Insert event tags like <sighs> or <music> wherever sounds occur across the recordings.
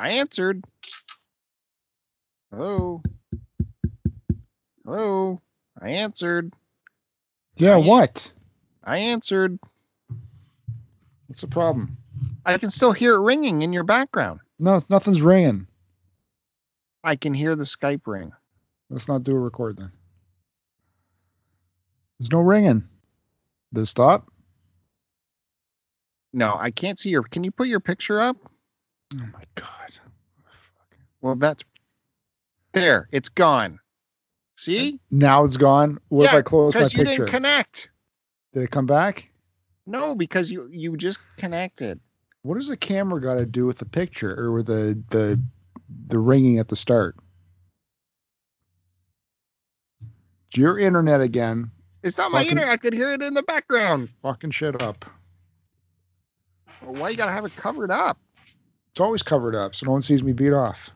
I answered. Hello. Hello. I answered. Yeah, I- what? I answered. What's the problem? I can still hear it ringing in your background. No, it's- nothing's ringing. I can hear the Skype ring. Let's not do a record then. There's no ringing. Did it stop? No, I can't see your. Can you put your picture up? Oh my god. Well, that's there. It's gone. See? Now it's gone. What if I close my picture? Because you didn't connect. Did it come back? No, because you you just connected. What does the camera got to do with the picture or with the the the ringing at the start? It's your internet again. It's not my internet. I could hear it in the background. Fucking shit up. Well, why you gotta have it covered up? It's always covered up, so no one sees me beat off.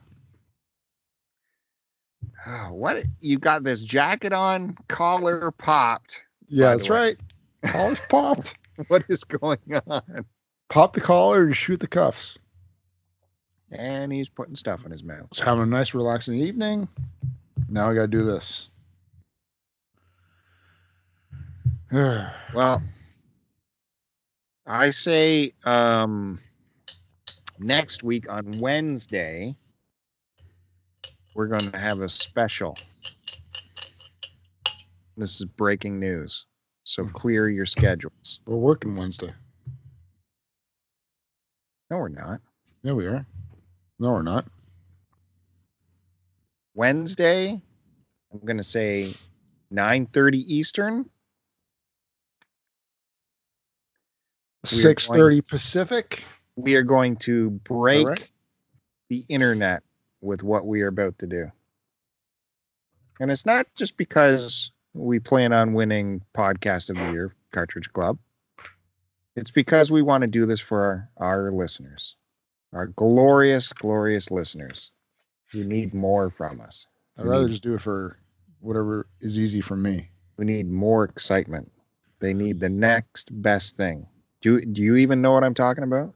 What? You got this jacket on, collar popped. Yeah, that's right. Collar's <laughs> popped. What is going on? Pop the collar and shoot the cuffs. And he's putting stuff in his mouth. was having a nice relaxing evening. Now I gotta do this. <sighs> Well, I say um, next week on Wednesday, we're going to have a special. This is breaking news. So hmm. clear your schedules. We're working Wednesday. No, we're not. Yeah, we are. No, we're not. Wednesday, I'm going to say 9:30 Eastern. We are Six thirty Pacific. We are going to break right? the internet with what we are about to do. And it's not just because we plan on winning podcast of the year, Cartridge Club. It's because we want to do this for our, our listeners, our glorious, glorious listeners who need more from us. I'd rather just do it for whatever is easy for me. We need more excitement. They need the next best thing. Do do you even know what I'm talking about?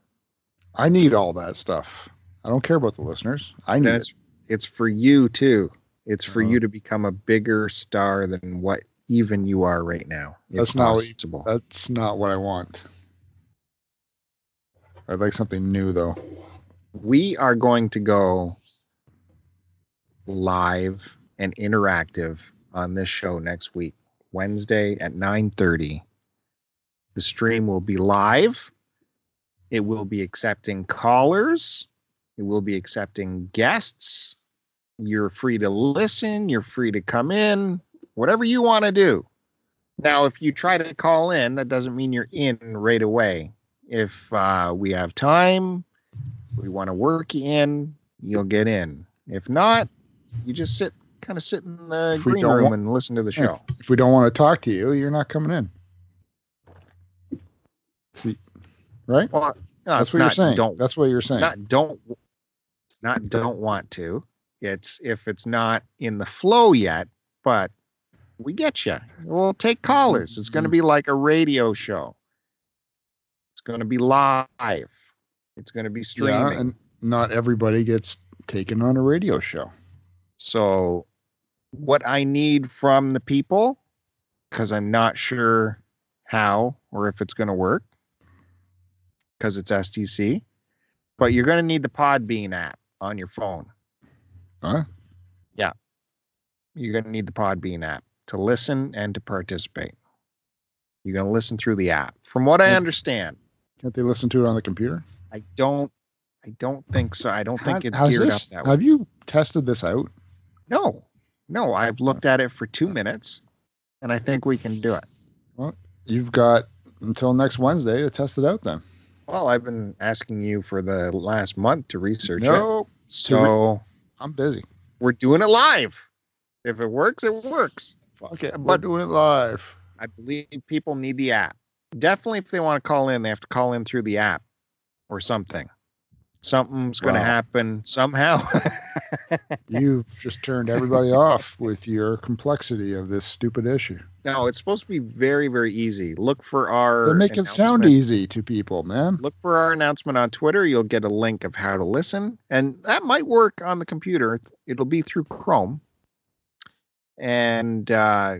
I need all that stuff. I don't care about the listeners. I need Then it. it's it's for you too. It's for Uh-huh. you to become a bigger star than what even you are right now. That's not what. That's not what I want. I'd like something new though. we are going to go live and interactive on this show next week wednesday at 9.30 the stream will be live it will be accepting callers. It will be accepting guests. You're free to listen. You're free to come in. Whatever you want to do. Now if you try to call in that doesn't mean you're in right away. If uh, we have time we want to work you in, you'll get in. If not, you just sit kind of sit in the If green room want- and listen to the show. If we don't want to talk to you, you're not coming in. See, right? Well, no, That's what you're saying. Don't That's what you're saying. not don't. It's not don't want to. It's if it's not in the flow yet, but we get you. We'll take callers. It's going to be like a radio show. It's going to be live. It's going to be streaming. yeah, and not everybody gets taken on a radio show. So, what I need from the people, because I'm not sure how or if it's going to work, because it's STC, but you're going to need the Podbean app on your phone. Huh? Yeah. You're going to need the Podbean app to listen and to participate. You're going to listen through the app. From what I understand, Can't they listen to it on the computer? I don't. I don't think so. I don't think it's geared this- up that way. Have you tested this out? No, no. I've looked at it for two minutes, and I think we can do it. Well, you've got until next Wednesday to test it out then. Well, I've been asking you for the last month to research it. No, So I'm busy. we're doing it live. If it works, it works. Okay, it. We're But- doing it live. I believe people need the app. Definitely, if they want to call in, they have to call in through the app or something. Something's going to Wow. happen somehow. <laughs> <laughs> You've just turned everybody off with your complexity of this stupid issue. No, it's supposed to be very, very easy. Look for our. They make it sound easy to people, man. Look for our announcement on Twitter. You'll get a link of how to listen, and that might work on the computer. It'll be through Chrome, and uh,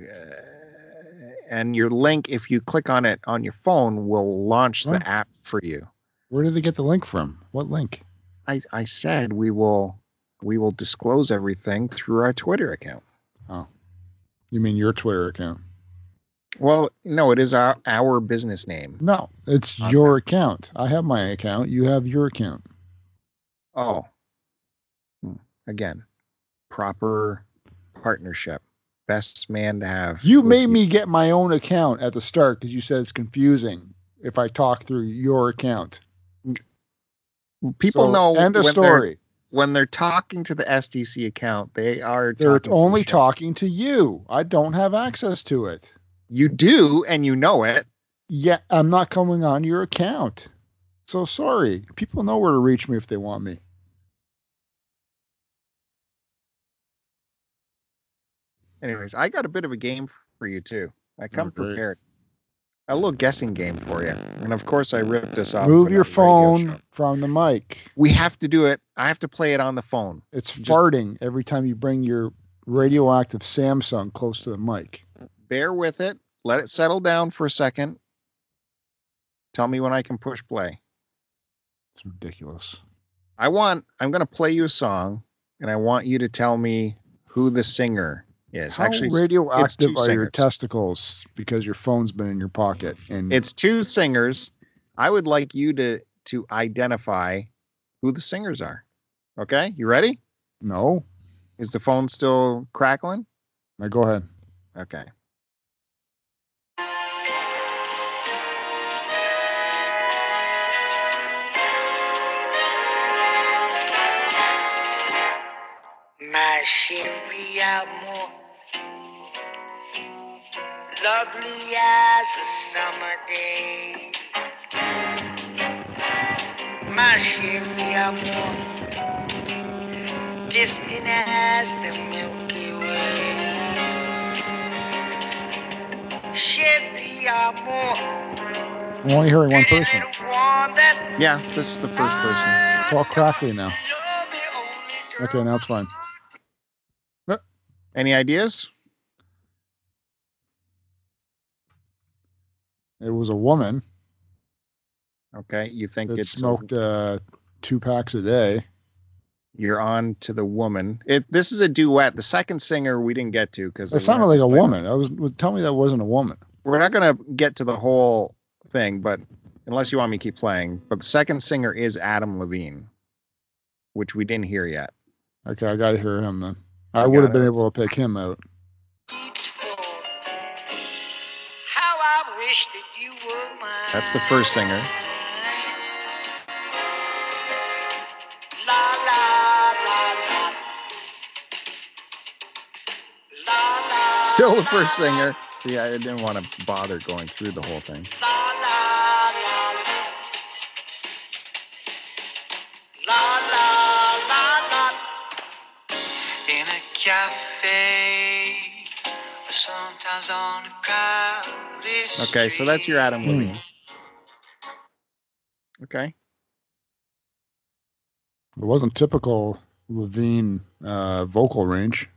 and your link, if you click on it on your phone, will launch the app for you. Where did they get the link from? What link? I, I said we will we will disclose everything through our Twitter account. Oh, you mean your Twitter account? Well, no, it is our our business name. No, it's Okay. your account. I have my account. You have your account. Oh, Hmm. again, proper partnership. Best man to have. You made me get my own account at the start because you said it's confusing if I talk through your account. People So, know End of story. When they're talking to the SDC account, they are They're talking only show. talking to you. I don't have access to it. You do, and you know it. Yeah, I'm not coming on your account. So sorry. People know where to reach me if they want me. Anyways, I got a bit of a game for you too. I come oh, great. prepared. A little guessing game for you, and of course, I ripped this off. Move your phone from the mic. We have to do it. I have to play it on the phone. It's Just- farting every time you bring your radioactive Samsung close to the mic. Bear with it. Let it settle down for a second. Tell me when I can push play. It's ridiculous. I want. I'm going to play you a song, and I want you to tell me who the singer is. How Actually, it's- radioactive two are your testicles because your phone's been in your pocket? And it's two singers. I would like you to to identify who the singers are. Okay, you ready? no. Is the phone still crackling? Now go ahead. Okay. My chérie amour, lovely as a summer day. My chérie amour, distant as the Milky Way. Chérie amour, I'm only hearing one person. little one that Yeah, this is the first person. It's all crackly now. You're the only girl Okay, now it's fine. Any ideas? It was a woman Okay, you think that it's smoked uh, two packs a day. you're on to the woman. It this is a duet. The second singer we didn't get to because It sounded like a woman. I was well, tell me that wasn't a woman. We're not gonna get to the whole thing, but unless you want me to keep playing. But the second singer is Adam Levine, which we didn't hear yet. Okay, I got to hear him then. I You would have been able to pick him out. How I wish That's the first singer. Still the first singer. See, I didn't want to bother going through the whole thing. La la la la. La la la la. In a cafe, or sometimes on a crowded Okay, so that's your Adam. Levine. Okay. It wasn't typical Levine uh, vocal range.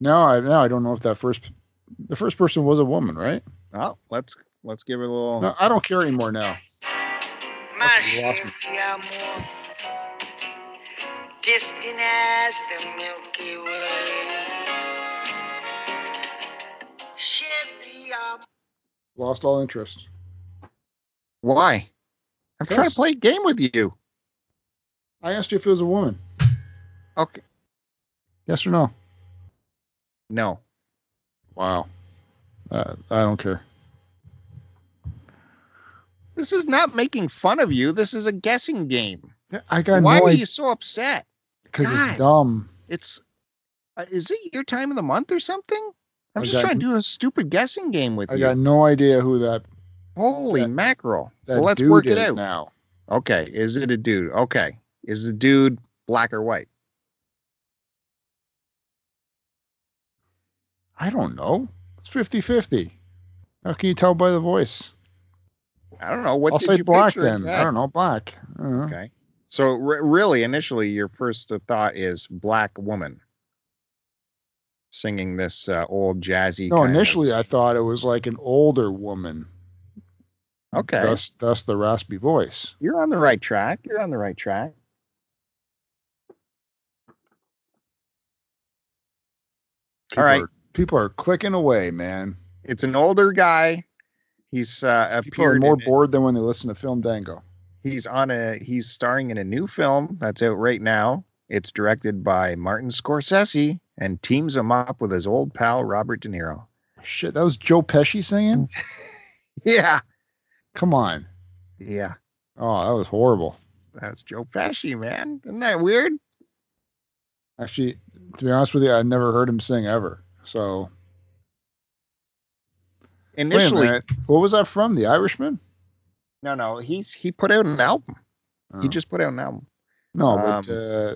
Now I now I don't know if that first the first person was a woman, right? Well, let's let's give it a little. No, I don't care anymore now. My You lost me. chérie amour, distant as the Milky Way. Lost all interest. Why? I'm trying to play a game with you. I asked you if it was a woman. Okay. Yes or no? No. Wow. Uh, I don't care. This is not making fun of you. This is a guessing game. I got no idea. Why no are idea you so upset? because God. it's dumb. It's uh, is it your time of the month or something? I'm I just got- trying to do a stupid guessing game with I you. I got no idea who that Holy that, mackerel! That well, let's work it out now. Okay, is it a dude? Okay, is the dude black or white? I don't know. It's 50-50. How can you tell by the voice? I don't know. What I'll say black then. I don't know black. Uh-huh. Okay. So re- really, initially, your first thought is black woman singing this uh, old jazzy. No, initially I thought it was like an older woman Okay. Thus, thus the raspy voice. You're on the right track. You're on the right track. People right. Are, people are clicking away, man. It's an older guy. He's uh, People are more in it. bored than when they listen to Film Dango. He's on a. He's starring in a new film that's out right now. It's directed by Martin Scorsese and teams him up with his old pal Robert De Niro. Shit, that was Joe Pesci singing? <laughs> Yeah. Come on. Yeah. Oh, that was horrible. That's Joe Pesci, man. Isn't that weird? Actually, to be honest with you, I never heard him sing ever. So Initially, minute. what was that from? The Irishman? no, no. He's he put out an album. He Oh. just put out an album. no, but um, uh,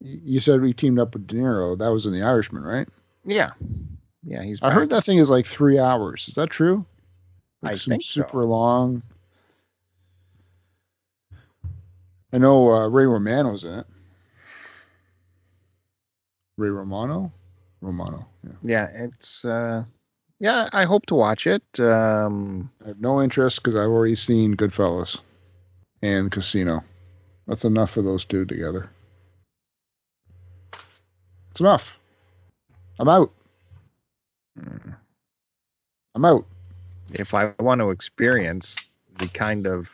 you said we teamed up with De Niro. That was in The Irishman, right? Yeah. Yeah, he's. I heard that thing is like three hours. Is that true? I Like some think so. super long. I know uh, Ray Romano's in it. Ray Romano, Romano. Yeah. Yeah, it's. uh Yeah, I hope to watch it. Um I have no interest because I've already seen Goodfellas and Casino. That's enough for those two together. It's enough. I'm out. mm, I'm out. If I want to experience the kind of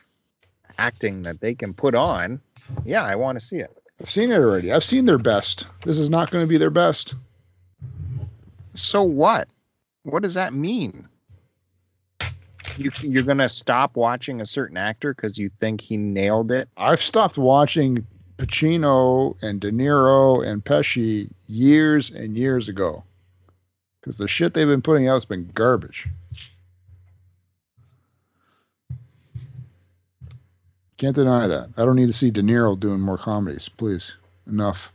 acting that they can put on, yeah, I want to see it. I've seen it already. I've seen their best. This is not going to be their best. So what? What does that mean? You you're gonna stop watching a certain actor because you think he nailed it? I've stopped watching Pacino and De Niro and Pesci years and years ago because the shit they've been putting out has been garbage. Can't deny that. I don't need to see De Niro doing more comedies, please. Enough.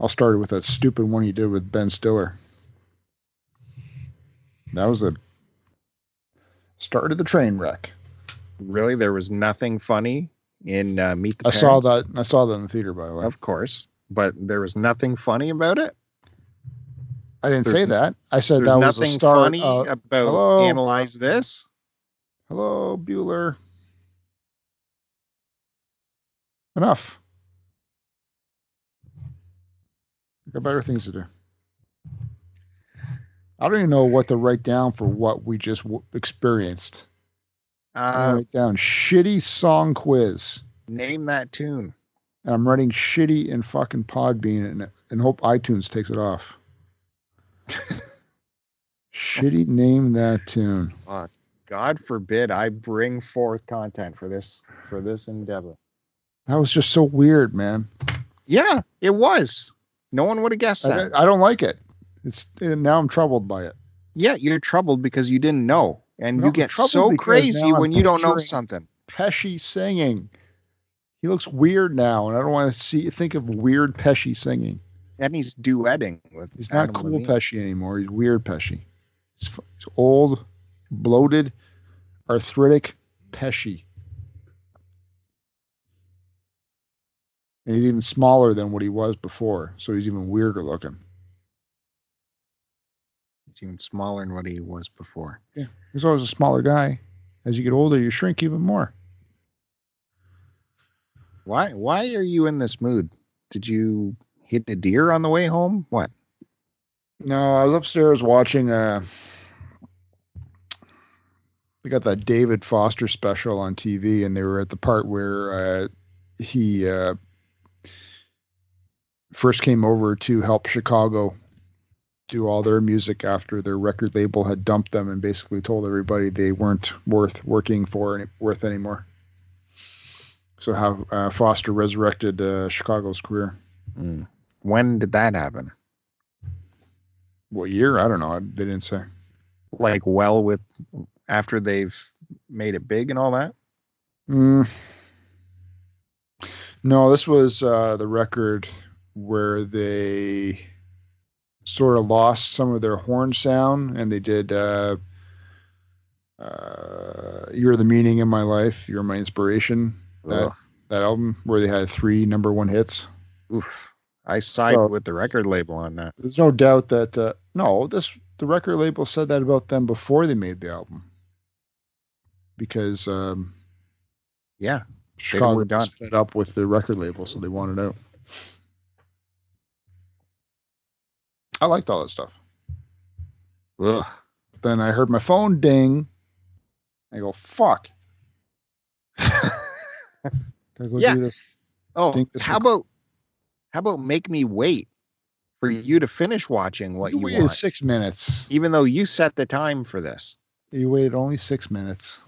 I'll start with that stupid one he did with Ben Stiller. That was the start of the train wreck. Really, there was nothing funny in uh, Meet the I Parents. saw that. I saw that in the theater, by the way. of course, but there was nothing funny about it. I didn't There's say that. I said that was nothing start. funny of- about Hello? analyze this. Hello, Bueller. Enough. I got better things to do. I don't even know what to write down for what we just w- experienced. I'm Uh, write down shitty song quiz, name that tune. and I'm writing shitty in fucking Podbean, and, and hope iTunes takes it off. shitty <laughs> name that tune. God forbid I bring forth content for this for this endeavor. That was just so weird, man. Yeah, it was. No one would have guessed I, that. I don't like it. It's and now I'm troubled by it. yeah, you're troubled because you didn't know, and No, you get so crazy when you don't know something. Pesci singing. He looks weird now, and I don't want to see think of weird Pesci singing. And he's duetting with. He's not cool Levine. Pesci anymore. He's weird Pesci. He's, he's old, bloated, arthritic Pesci. And he's even smaller than what he was before, so he's even weirder looking. He's even smaller than what he was before. Yeah, he's always a smaller guy. As you get older, you shrink even more. Why? Why are you in this mood? Did you hit a deer on the way home? What? No, I was upstairs watching uh we got that David Foster special on TV and they were at the part where uh he uh first came over to help Chicago do all their music after their record label had dumped them and basically told everybody they weren't worth working for any, worth anymore. So how uh, Foster resurrected uh, Chicago's career. Mm. When did that happen? What year? I don't know. They didn't say. Like well with after they've made it big and all that? Mm. No, this was uh, the record where they sort of lost some of their horn sound, and they did uh, uh, "You're the Meaning in My Life," "You're My Inspiration." That Ugh. that album where they had three number one hits. Oof. I side Well- with the record label on that. There's no doubt that uh, no, this the record label said that about them before they made the album, because um, Yeah. Chicago were was done. fed up with the record label, so they wanted out. I liked all that stuff. Ugh. Then I heard my phone ding. I go, "Fuck!" <laughs> Gotta go Yeah. do this. Oh, this how about how about make me wait for you to finish watching what you you, waited want, six minutes. even though you set the time for this. You waited only six minutes.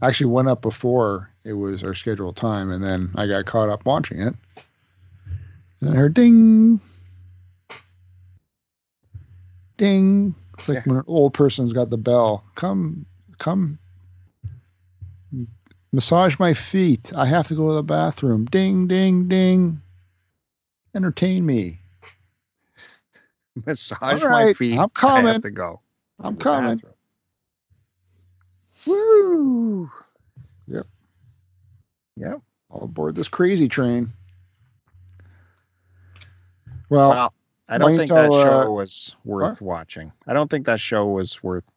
I actually went up before it was our scheduled time, and then I got caught up watching it. And then I heard ding, ding. It's like Yeah. when an old person's got the bell. Come, come, massage my feet. I have to go to the bathroom. Ding, ding, ding. Entertain me. Massage All my feet. I'm coming. I have to go. to I'm coming. bathroom. Woo! Yep. Yep. All aboard this crazy train. Well, Well, I don't think that till, uh, show was worth watching. I don't think that show was worth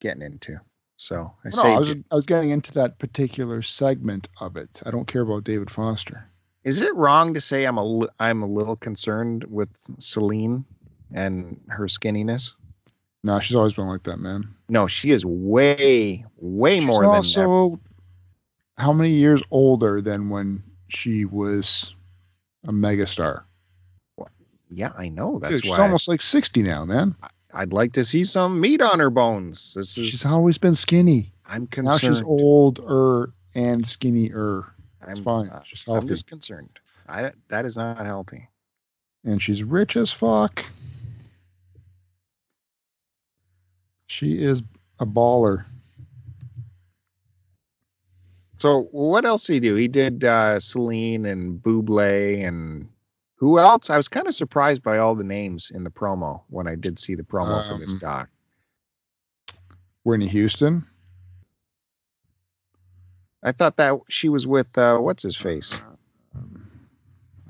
getting into. So I no, I was. I was getting into that particular segment of it. I don't care about David Foster. Is it wrong to say I'm a I'm a little concerned with Celine and her skinniness? No, she's always been like that, man. No, she is way way She's more than that. how many years older than when she was a megastar? Yeah, I know. Dude, That's she's why almost like 60 now, man. I'd like to see some meat on her bones. This is She's always been skinny. I'm concerned. Now she's older and skinnier. It's I'm, fine. uh, She's I'm just concerned. I that is not healthy. and she's rich as fuck. She is a baller. So what else did he do? He did uh, Celine and Buble and who else? I was kind of surprised by all the names in the promo when I did see the promo for this Um, doc. Whitney Houston. I thought that she was with uh, what's his face?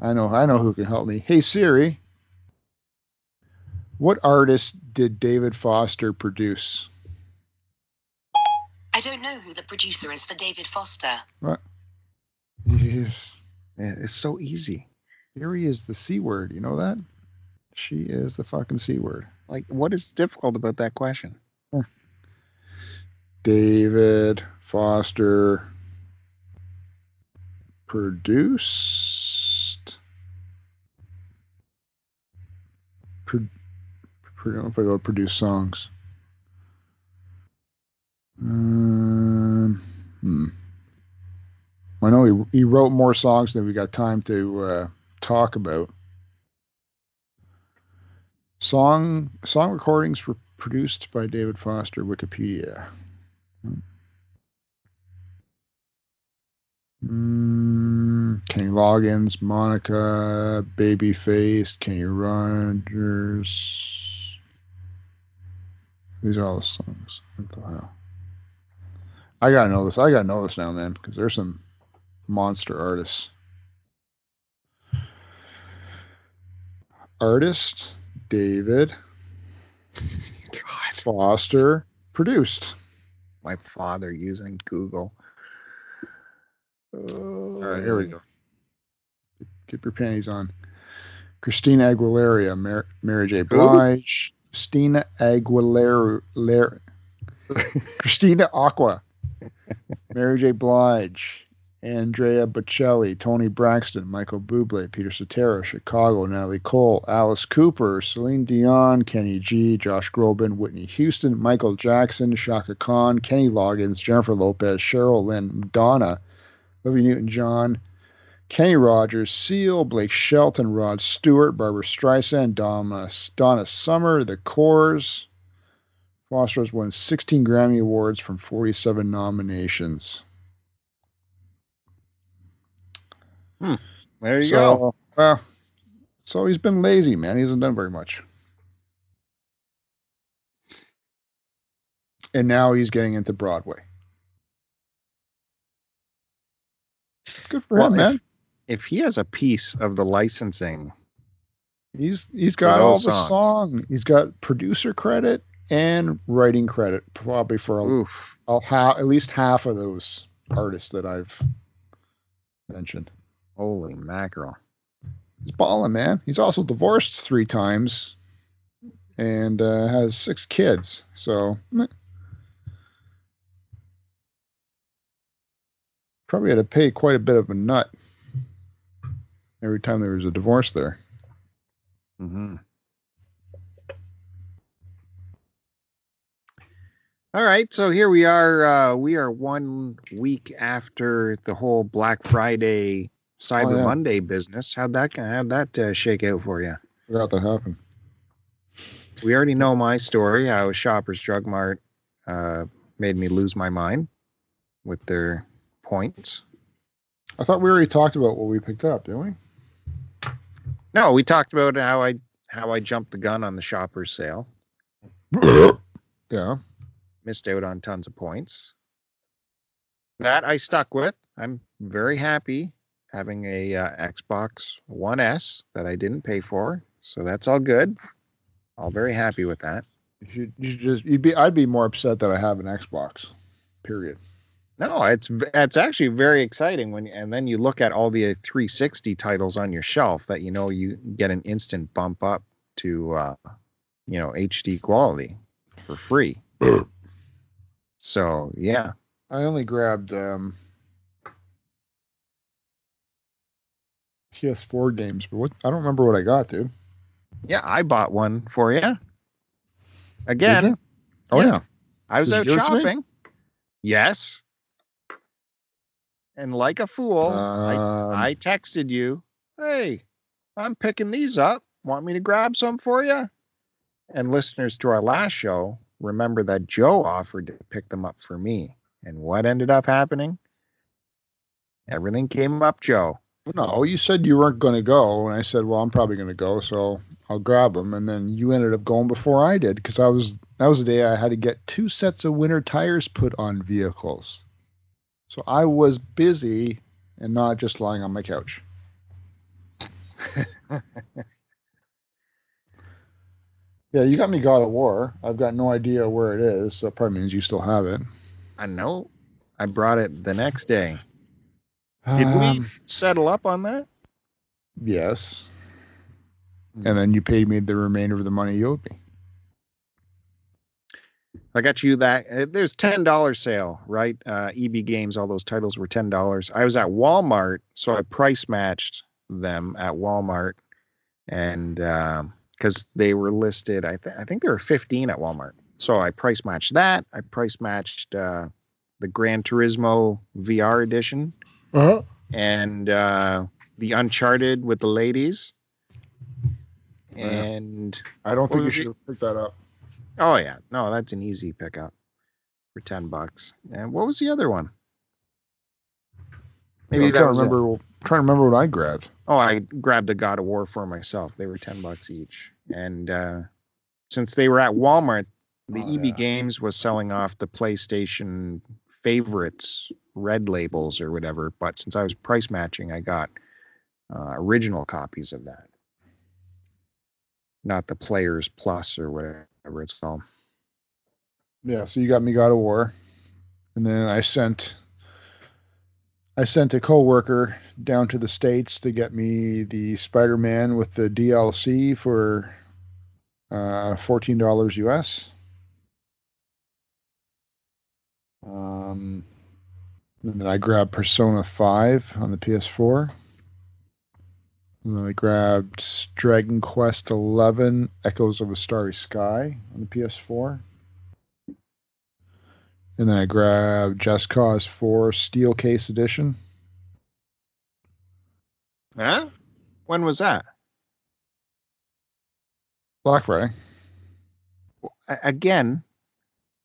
I know, I know who can help me. Hey Siri, what artist did David Foster produce? I don't know who the producer is for David Foster. What? Yes. Yeah, It's so easy. Siri is the C word. You know that? She is the fucking C word. Like, what is difficult about that question? David Foster produced. Pro, pro, I don't know if I go produce songs. Um, hmm. I know he, he wrote more songs than we got time to uh, talk about. Song song recordings were produced by David Foster, Wikipedia. Mm, Kenny Loggins, Monica, Babyface, Kenny Rogers. These are all the songs. What the hell? I gotta know this. I gotta know this now, man, because there's some monster artists. Artist David God, Foster produced. my father using Google. Uh, All right, here we go. Keep your panties on. Christina Aguilera, Mar- Mary J. Blige, Christina Aguilera, Lar- <laughs> Christina Aqua, Mary J. Blige, Andrea Bocelli, Toni Braxton, Michael Bublé, Peter Cetera, Chicago, Natalie Cole, Alice Cooper, Celine Dion, Kenny G, Josh Groban, Whitney Houston, Michael Jackson, Chaka Khan, Kenny Loggins, Jennifer Lopez, Cheryl Lynn, Madonna, Olivia Newton-John, Kenny Rogers, Seal, Blake Shelton, Rod Stewart, Barbra Streisand, Donna, Donna Summer, The Corrs. Foster has won 16 Grammy Awards from 47 nominations. Hmm. There you so, go. Well, so he's been lazy, man. He hasn't done very much. And now he's getting into Broadway. Good for well, him, man. If, if he has a piece of the licensing, he's he's got all, all the song. He's got producer credit and writing credit, probably for a, Oof. a, a, at least half of those artists that I've mentioned. Holy mackerel. He's balling, man. He's also divorced three times and uh, has six kids. So probably had to pay quite a bit of a nut every time there was a divorce there. hmm All right, so here we are. Uh, we are one week after the whole Black Friday, Cyber Oh, yeah. Monday business. How'd that how'd that uh, shake out for you? Forgot that happened. We already know my story. How Shoppers Drug Mart uh, made me lose my mind with their points. I thought we already talked about what we picked up, didn't we? No, we talked about how I how I jumped the gun on the Shoppers sale. <coughs> Yeah. missed out on tons of points. That I stuck with. I'm very happy having a uh, Xbox One S that I didn't pay for, so that's all good. All very happy with that. You you just you'd be I'd be more upset that I have an Xbox. Period. No, it's it's actually very exciting when and then you look at all the 360 titles on your shelf that you know you get an instant bump up to uh, you know HD quality for free. <clears throat> so yeah, I only grabbed um PS4 games, but what I don't remember what I got, dude. yeah, I bought one for you. Again, you? Oh Yeah. yeah. I was Did out you give it to me? shopping. Yes. And like a fool, I, Um, I texted you, hey, I'm picking these up. Want me to grab some for you? And listeners to our last show, remember that Joe offered to pick them up for me. And what ended up happening? Everything came up Joe. No, you said you weren't going to go, and I said, "Well, I'm probably going to go, so I'll grab them." And then you ended up going before I did because I was that was the day I had to get two sets of winter tires put on vehicles. So I was busy and not just lying on my couch. <laughs> Yeah, you got me God of War. I've got no idea where it is, so that probably means you still have it. I know. I brought it the next day. Did we Um, settle up on that? Yes. And then you paid me the remainder of the money you owed me. I got you that. uh, There's ten dollars sale, right? Uh, EB Games, all those titles were ten dollars. I was at Walmart, so I price matched them at Walmart, and because they were listed, I think I think they were fifteen at Walmart. So I price matched that. I price matched uh, the Gran Turismo VR edition Uh-huh. and uh, the Uncharted with the ladies. Yeah. And I don't think What you should have picked that up. Oh yeah, no, that's an easy pickup for ten bucks. And what was the other one? Maybe I'm that trying to was it. remember. Trying to remember what I grabbed. Oh, I grabbed a God of War for myself. They were ten bucks each, and uh, since they were at Walmart, the Oh, EB yeah. Games was selling off the PlayStation favorites red labels or whatever. But since I was price matching, I got uh, original copies of that, not the Players Plus or whatever it's called. Yeah, so you got me God of War, and then I sent. I sent a coworker down to the states to get me the Spider-Man with the DLC for uh, fourteen dollars US. Um, and then I grabbed Persona Five on the PS4. And then I grabbed Dragon Quest Eleven: Echoes of a Starry Sky on the PS4. And then I grabbed Just Cause 4 Steel Case Edition. Huh? When was that? Black Friday. Again,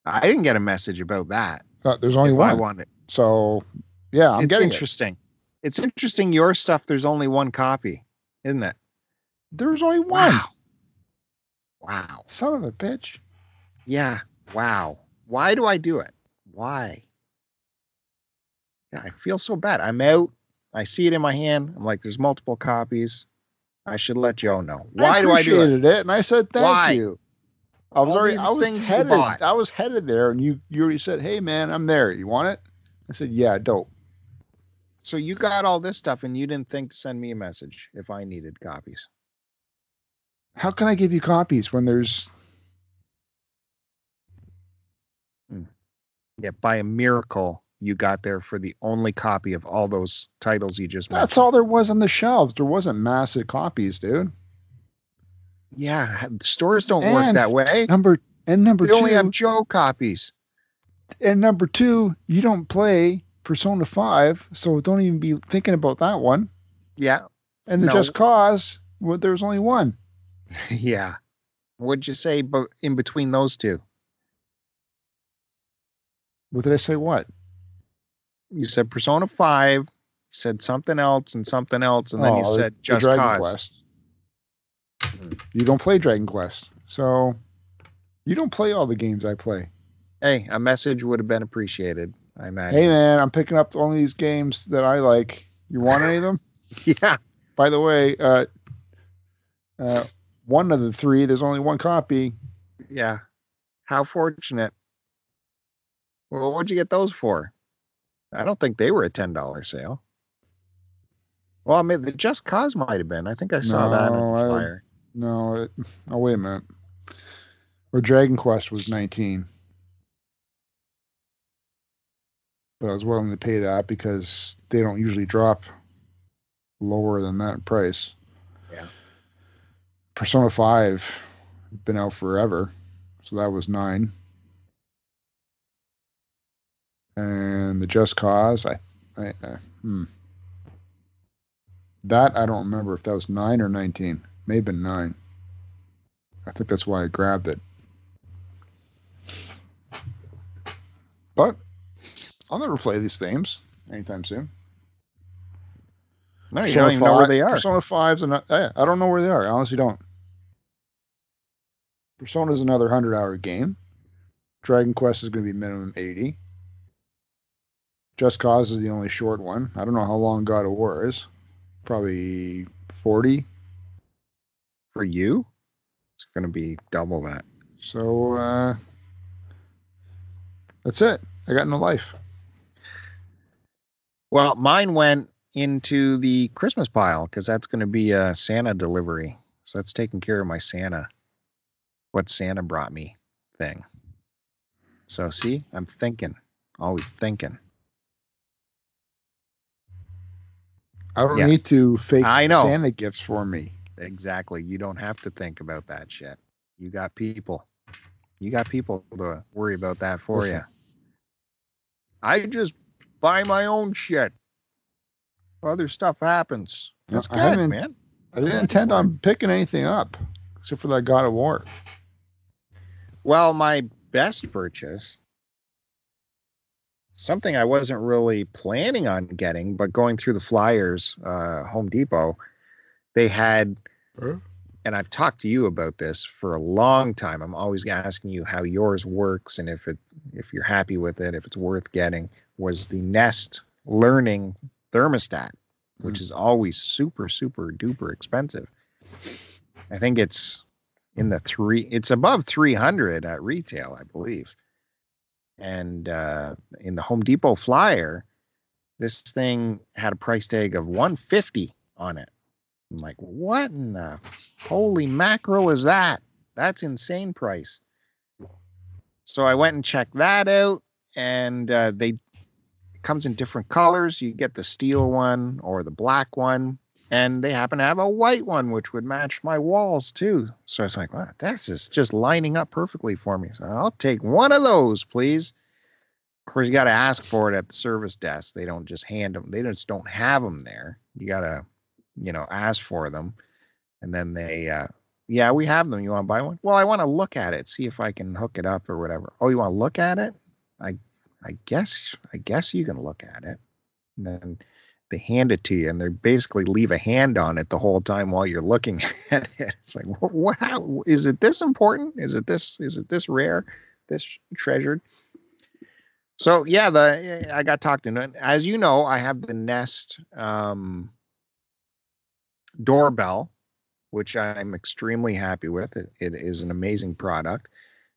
I didn't get a message about that. Uh, there's only if I one. wanted. So, yeah, I'm it's getting it. interesting. It's interesting. Your stuff. There's only one copy, isn't it? There's only one. Wow. Wow. Son of a bitch. Yeah. Wow. Why do I do it? Why? Yeah, I feel so bad. I'm out. I see it in my hand. I'm like, there's multiple copies. I should let Joe know. Why do I do it? appreciated it? And I said thank Why? you. I was All already I was headed. I was headed there and you you already said, Hey man, I'm there. You want it? I said, Yeah, dope. So you got all this stuff and you didn't think to send me a message if I needed copies. How can I give you copies when there's hmm. Yeah, by a miracle, you got there for the only copy of all those titles you just mentioned. that's all there was on the shelves. There wasn't massive copies, dude. Yeah, stores don't work that way. Number and number They only have Joe copies. and number two, you don't play Persona 5, so don't even be thinking about that one. Yeah, And the No. Just Cause, well, there's only one. <laughs> yeah. What'd you say but in between those two? What did I say? What? You said Persona 5, said something else and something else, and then Oh, you said Just Cause. Quest. Hmm. You don't play Dragon Quest, so you don't play all the games I play. Hey, a message would have been appreciated, I imagine. Hey man, I'm picking up only these games that I like. You want any of them? <laughs> Yeah. By the way, uh, uh, one of the three, there's only one copy. Yeah. How fortunate. Well, what'd you get those for? I don't think they were a ten dollar sale. Well, I mean, the Just Cause might have been. I think I saw that on No, the flyer. No, it, oh wait a minute. Or Dragon Quest was 19. But I was willing to pay that because they don't usually drop lower than that price. Yeah. Persona 5 been out forever, so that was 9. And the Just Cause, I, I, uh, hmm. That I don't remember if that was 9 or 19. May have been 9. I think that's why I grabbed it. But I'll never play these games anytime soon. No, you don't even know where they are. Persona 5's another. Uh, yeah, I don't know where they are. I honestly don't. Persona is another 100 hour game. Dragon Quest is going to be minimum 80. Just Cause is the only short one. I don't know how long God of War is. Probably 40. For you, it's going to be double that. So uh, that's it. I got no life. Well, mine went into the Christmas pile because that's going to be a Santa delivery. So that's taking care of my Santa, what Santa brought me thing. So see, I'm thinking, always thinking. I don't Yeah. need to fake I know. Santa gifts for me. Exactly. You don't have to think about that shit. You got people. You got people to worry about that for Listen. you. I just buy my own shit. Other stuff happens. That's I good, haven't- man. I didn't intend on picking anything up except for that God of War. Well, my best purchase, something I wasn't really planning on getting, but going through the flyers, uh, Home Depot, they had, and I've talked to you about this for a long time. I'm always asking you how yours works and if it, if you're happy with it, if it's worth getting. Was the Nest Learning thermostat, which is always super, super duper expensive. I think it's in the three it's above 300 at retail i believe and uh, in the home depot flyer this thing had a price tag of 150 on it i'm like what in the holy mackerel is that? That's insane price. So i went and checked that out and uh, they comes in different colors. You get the steel one or the black one and they happen to have a white one which would match my walls too. So i was like wow this is just lining up perfectly for me. So i'll take one of those please. Of course you got to ask for it at the service desk. They don't just hand them they just don't have them there. You got to you know ask for them and then they uh yeah we have them you want to buy one well i want to look at it see if i can hook it up or whatever oh you want to look at it i i guess i guess you can look at it and then they hand it to you and they basically leave a hand on it the whole time while you're looking <laughs> at it. It's like, how, is it this important? Is it this, is it this rare? this treasured. So yeah, the I got talked into it. As you know, I have the Nest um, doorbell, which I'm extremely happy with. It, it is an amazing product.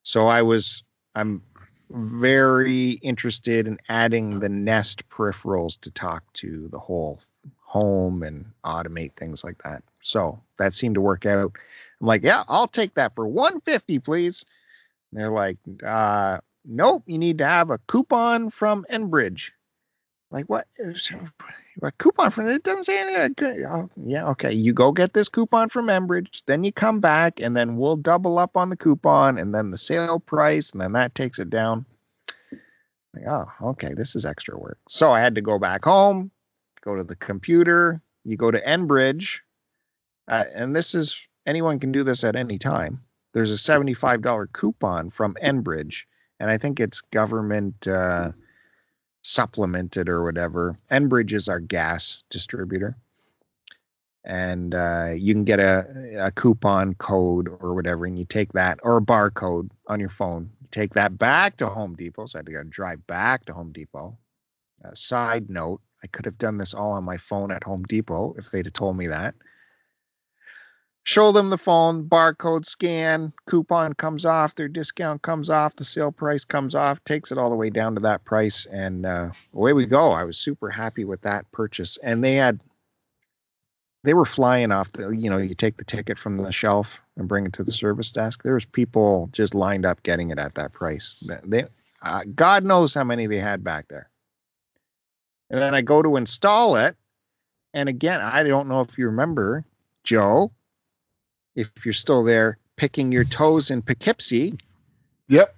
So I was I'm very interested in adding the Nest peripherals to talk to the whole home and automate things like that. So that seemed to work out. I'm like, yeah, I'll take that for 150, please. And they're like, uh, nope, you need to have a coupon from Enbridge. Like what? A coupon from it doesn't say anything. Oh, yeah, okay. You go get this coupon from Enbridge, then you come back, and then we'll double up on the coupon, and then the sale price, and then that takes it down. Like, oh, okay, this is extra work. So I had to go back home, go to the computer. You go to Enbridge, uh, and this is anyone can do this at any time. There's a $75 coupon from Enbridge, and I think it's government uh, supplemented or whatever. Enbridge is our gas distributor. And uh, you can get a, a coupon code or whatever, and you take that or a barcode on your phone. You take that back to Home Depot. So I had to go drive back to Home Depot. Uh, side note, I could have done this all on my phone at Home Depot if they'd have told me that show them the phone, barcode scan, coupon comes off, their discount comes off, the sale price comes off, takes it all the way down to that price, and uh, away we go. I was super happy with that purchase, and they had they were flying off the you know you take the ticket from the shelf and bring it to the service desk. There was people just lined up getting it at that price. They uh, god knows how many they had back there. And then i go to install it and again i don't know if you remember joe if you're still there, picking your toes in Poughkeepsie. Yep.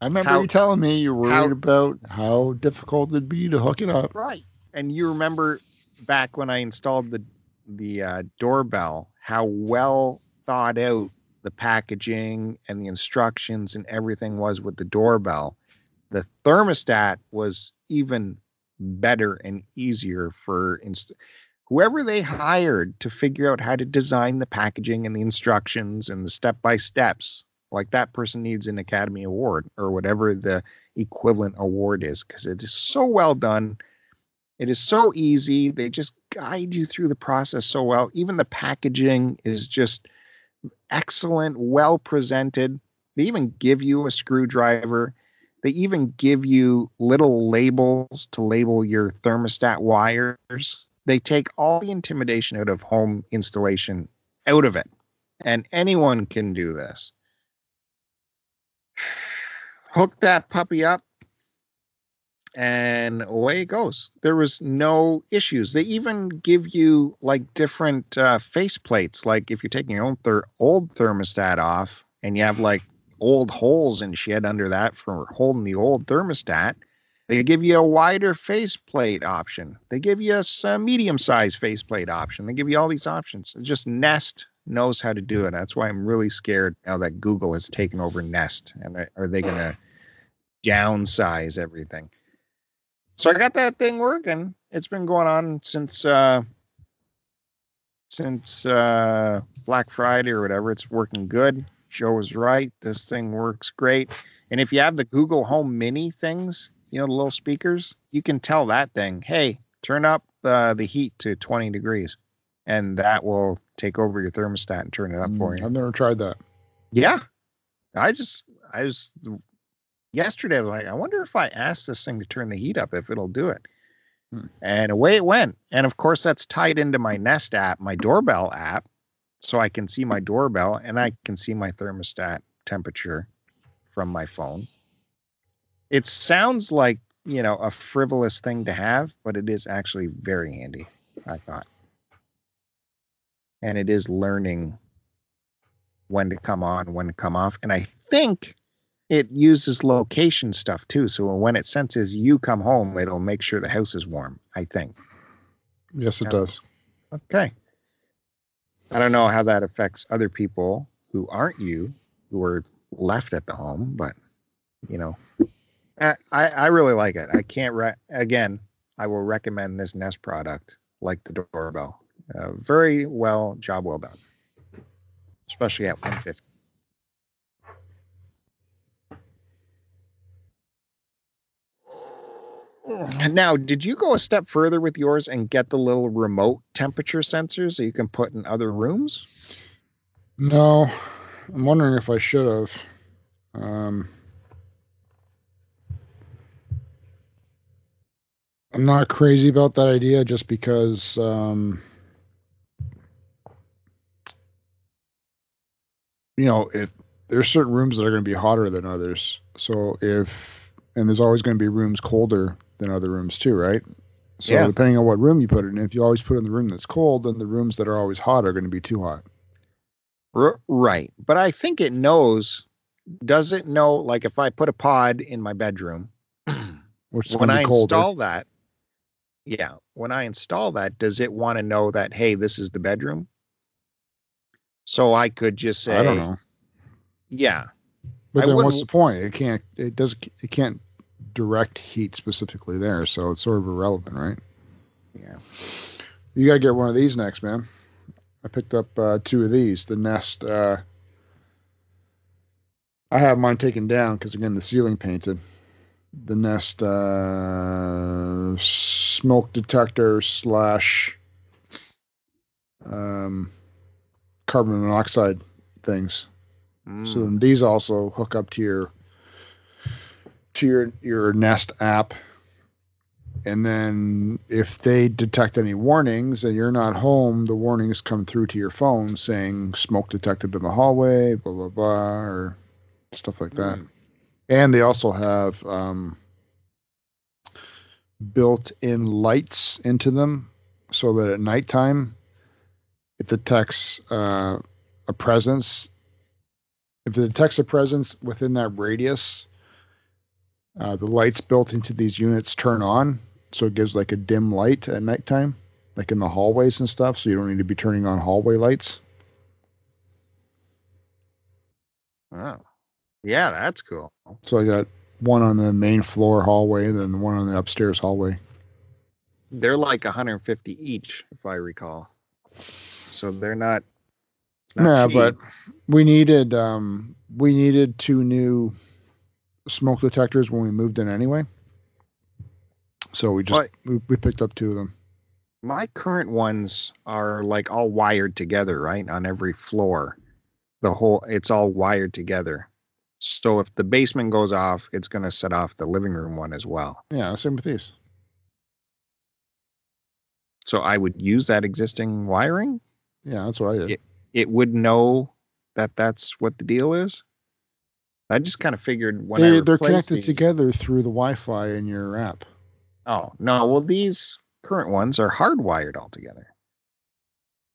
I remember How- you telling me you were worried how- about how difficult it'd be to hook it up. Right. And you remember back when I installed the the uh, doorbell, how well thought out the packaging and the instructions and everything was with the doorbell. The thermostat was even better and easier for inst- whoever they hired to figure out how to design the packaging and the instructions and the step by steps. Like that person needs an Academy Award or whatever the equivalent award is because it is so well done. It is so easy. They just guide you through the process so well. Even the packaging is just excellent, well presented. They even give you a screwdriver. They even give you little labels to label your thermostat wires. They take all the intimidation out of home installation out of it. And anyone can do this. <sighs> Hook that puppy up and away it goes. There was no issues. They even give you like different uh, face plates. Like if you're taking your own ther- old thermostat off and you have like old holes and shit under that for holding the old thermostat, they give you a wider faceplate option. They give you a medium-sized faceplate option. They give you all these options. It's just Nest knows how to do it. That's why I'm really scared now that Google has taken over Nest. And are- are they going to downsize everything? So I got that thing working. It's been going on since uh, since uh, Black Friday or whatever. It's working good. Joe was right. This thing works great. And if you have the Google Home Mini things, you know, the little speakers, you can tell that thing, hey, turn up uh, the heat to 20 degrees. And that will take over your thermostat and turn it up for Mm, you. I've never tried that. Yeah. I just, I was, yesterday, I was like, I wonder if I ask this thing to turn the heat up, if it'll do it. Hmm. And away it went. And of course, that's tied into my Nest app, my doorbell app. So I can see my doorbell and I can see my thermostat temperature from my phone. It sounds like, you know, a frivolous thing to have, but it is actually very handy, I thought. And it is learning when to come on, when to come off. And I think it uses location stuff too. So when it senses you come home, it'll make sure the house is warm, I think. Yes, it Yeah. does. Okay. I don't know how that affects other people who aren't you, who are left at the home, but you know, I, I really like it. I can't re- again. I will recommend this Nest product, like the doorbell. Uh, very well, job well done, especially at 150. Now, did you go a step further with yours and get the little remote temperature sensors that you can put in other rooms? No, I'm wondering if I should have. Um, I'm not crazy about that idea just because um, you know, if there's certain rooms that are going to be hotter than others. So if and there's always going to be rooms colder than other rooms too, right? So Yeah. depending on what room you put it in, if you always put it in the room that's cold, then the rooms that are always hot are going to be too hot. R- right. But I think it knows. Does it know, like, if I put a pod in my bedroom, when I colder. install that, yeah, when I install that, does it want to know that, hey, this is the bedroom? So I could just say, I don't know. yeah, But I then what's the point? It can't. It does. It can't direct heat specifically there, so it's sort of irrelevant, right? yeah. You gotta get one of these next, man. I picked up uh, two of these. The Nest. Uh, I have mine taken down because again the ceiling painted. The Nest uh, smoke detector slash um, carbon monoxide things. So Mm. then these also hook up to your to your your Nest app. And then if they detect any warnings and you're not home, the warnings come through to your phone saying smoke detected in the hallway, blah blah blah, or stuff like that. Mm. And they also have um, built-in lights into them, so that at nighttime it detects uh, a presence if it detects a presence within that radius, uh, the lights built into these units turn on, so it gives like a dim light at nighttime, like in the hallways and stuff. So you don't need to be turning on hallway lights. Oh. Yeah, that's cool. So I got one on the main floor hallway, then one on the upstairs hallway. They're like 150 each, if I recall. So they're not. Yeah, cheap. but we needed um, we needed two new smoke detectors when we moved in anyway. So we just But- we, we picked up two of them. my current ones are like all wired together, right? On every floor. The whole it's all wired together. So if the basement goes off, it's going to set off the living room one as well. Yeah, same with these. So I would use that existing wiring. Yeah, that's what I did. Yeah. It would know that that's what the deal is. I just kind of figured when they, they're connected these- together through the Wi-Fi in your app. Oh no! Well, these current ones are hardwired altogether.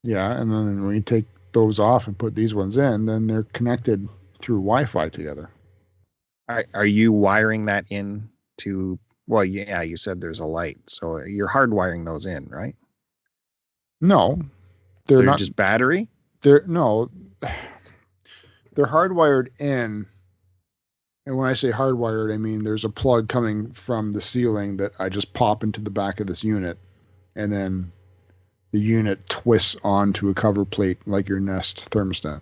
Yeah, and then when you take those off and put these ones in, then they're connected through Wi-Fi together. Are, are you wiring that in to? Well, yeah, you said there's a light, so you're hardwiring those in, right? No, they're, They're, not. just battery. they're no, <sighs> they're hardwired in. And when I say hardwired, I mean there's a plug coming from the ceiling that I just pop into the back of this unit, and then the unit twists onto a cover plate like your Nest thermostat.